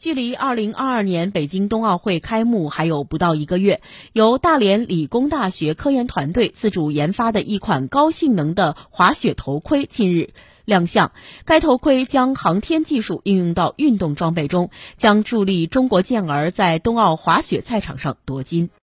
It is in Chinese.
距离二零二二年北京冬奥会开幕还有不到一个月，由大连理工大学科研团队自主研发的一款高性能的滑雪头盔近日亮相。该头盔将航天技术应用到运动装备中，将助力中国健儿在冬奥滑雪赛场上夺金。